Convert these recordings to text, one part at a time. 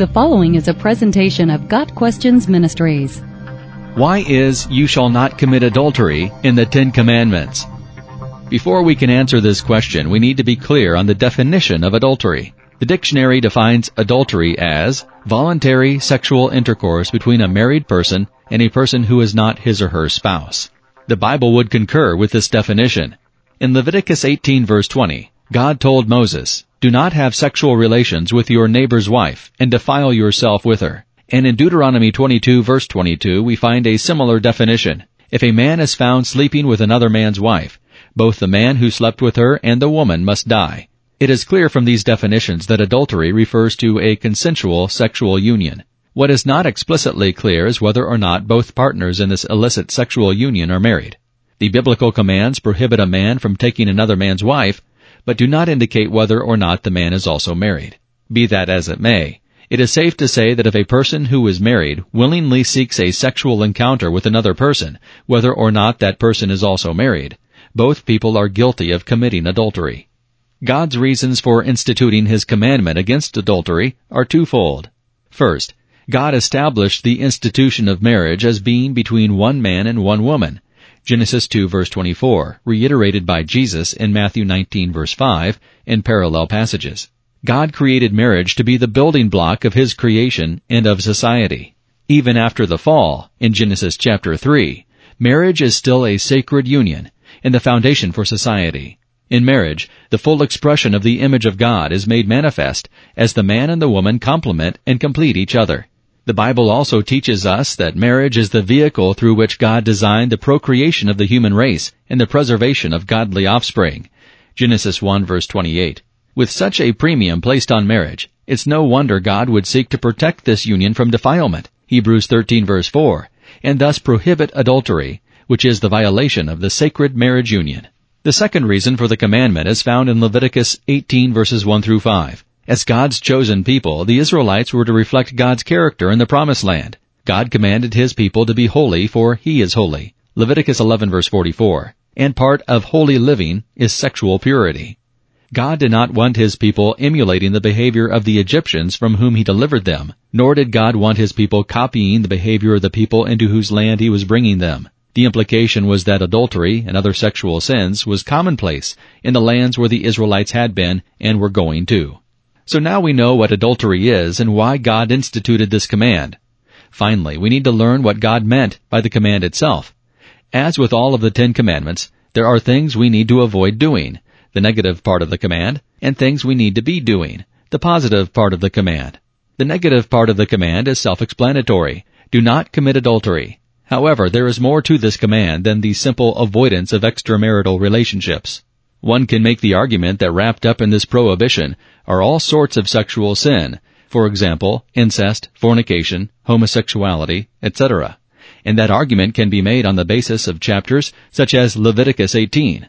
The following is a presentation of Got Questions Ministries. Why is you shall not commit adultery in the Ten Commandments? Before we can answer this question, we need to be clear on the definition of adultery. The dictionary defines adultery as voluntary sexual intercourse between a married person and a person who is not his or her spouse. The Bible would concur with this definition. In Leviticus 18 verse 20, God told Moses, Do not have sexual relations with your neighbor's wife and defile yourself with her. And in Deuteronomy 22 verse 22 we find a similar definition. If a man is found sleeping with another man's wife, both the man who slept with her and the woman must die. It is clear from these definitions that adultery refers to a consensual sexual union. What is not explicitly clear is whether or not both partners in this illicit sexual union are married. The biblical commands prohibit a man from taking another man's wife, but do not indicate whether or not the man is also married. Be that as it may, it is safe to say that if a person who is married willingly seeks a sexual encounter with another person, whether or not that person is also married, both people are guilty of committing adultery. God's reasons for instituting His commandment against adultery are twofold. First, God established the institution of marriage as being between one man and one woman, Genesis 2 verse 24, reiterated by Jesus in Matthew 19 verse 5 in parallel passages. God created marriage to be the building block of His creation and of society. Even after the fall, in Genesis chapter 3, marriage is still a sacred union and the foundation for society. In marriage, the full expression of the image of God is made manifest as the man and the woman complement and complete each other. The Bible also teaches us that marriage is the vehicle through which God designed the procreation of the human race and the preservation of godly offspring. Genesis 1 verse 28. With such a premium placed on marriage, it's no wonder God would seek to protect this union from defilement. Hebrews 13 verse 4. And thus prohibit adultery, which is the violation of the sacred marriage union. The second reason for the commandment is found in Leviticus 18 verses 1 through 5. As God's chosen people, the Israelites were to reflect God's character in the promised land. God commanded his people to be holy for he is holy. Leviticus 11 verse 44. And part of holy living is sexual purity. God did not want his people emulating the behavior of the Egyptians from whom he delivered them, nor did God want his people copying the behavior of the people into whose land he was bringing them. The implication was that adultery and other sexual sins was commonplace in the lands where the Israelites had been and were going to. So now we know what adultery is and why God instituted this command. Finally, we need to learn what God meant by the command itself. As with all of the Ten Commandments, there are things we need to avoid doing, the negative part of the command, and things we need to be doing, the positive part of the command. The negative part of the command is self-explanatory. Do not commit adultery. However, there is more to this command than the simple avoidance of extramarital relationships. One can make the argument that wrapped up in this prohibition are all sorts of sexual sin, for example, incest, fornication, homosexuality, etc. And that argument can be made on the basis of chapters such as Leviticus 18.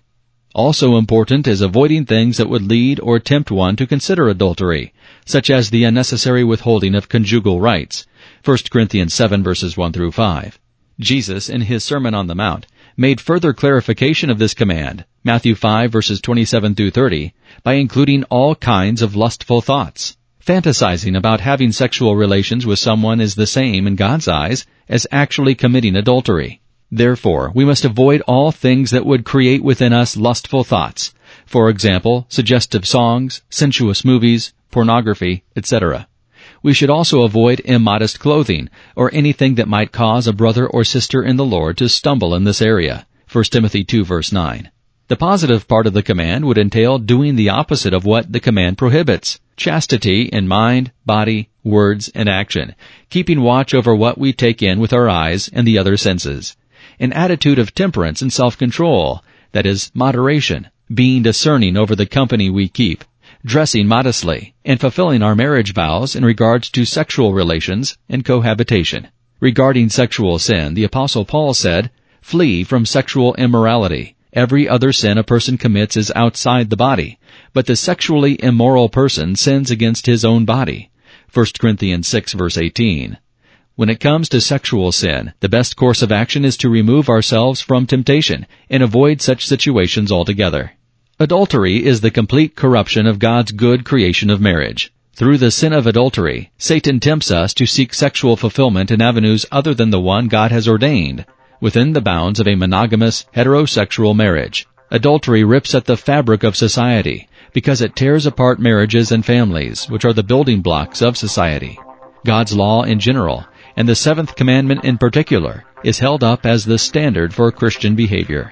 Also important is avoiding things that would lead or tempt one to consider adultery, such as the unnecessary withholding of conjugal rights. 1 Corinthians 7 verses 1 through 5. Jesus, in his Sermon on the Mount, made further clarification of this command, Matthew 5 verses 27 through 30, by including all kinds of lustful thoughts. Fantasizing about having sexual relations with someone is the same in God's eyes as actually committing adultery. Therefore, we must avoid all things that would create within us lustful thoughts. For example, suggestive songs, sensuous movies, pornography, etc. We should also avoid immodest clothing, or anything that might cause a brother or sister in the Lord to stumble in this area. 1 Timothy 2 verse 9. The positive part of the command would entail doing the opposite of what the command prohibits. Chastity in mind, body, words, and action, keeping watch over what we take in with our eyes and the other senses. An attitude of temperance and self-control, that is, moderation, being discerning over the company we keep, dressing modestly, and fulfilling our marriage vows in regards to sexual relations and cohabitation. Regarding sexual sin, the apostle Paul said, flee from sexual immorality. Every other sin a person commits is outside the body, but the sexually immoral person sins against his own body. 1 Corinthians 6 verse 18. When it comes to sexual sin, the best course of action is to remove ourselves from temptation and avoid such situations altogether. Adultery is the complete corruption of God's good creation of marriage. Through the sin of adultery, Satan tempts us to seek sexual fulfillment in avenues other than the one God has ordained, within the bounds of a monogamous, heterosexual marriage. Adultery rips at the fabric of society because it tears apart marriages and families, which are the building blocks of society. God's law in general, and the seventh commandment in particular, is held up as the standard for Christian behavior.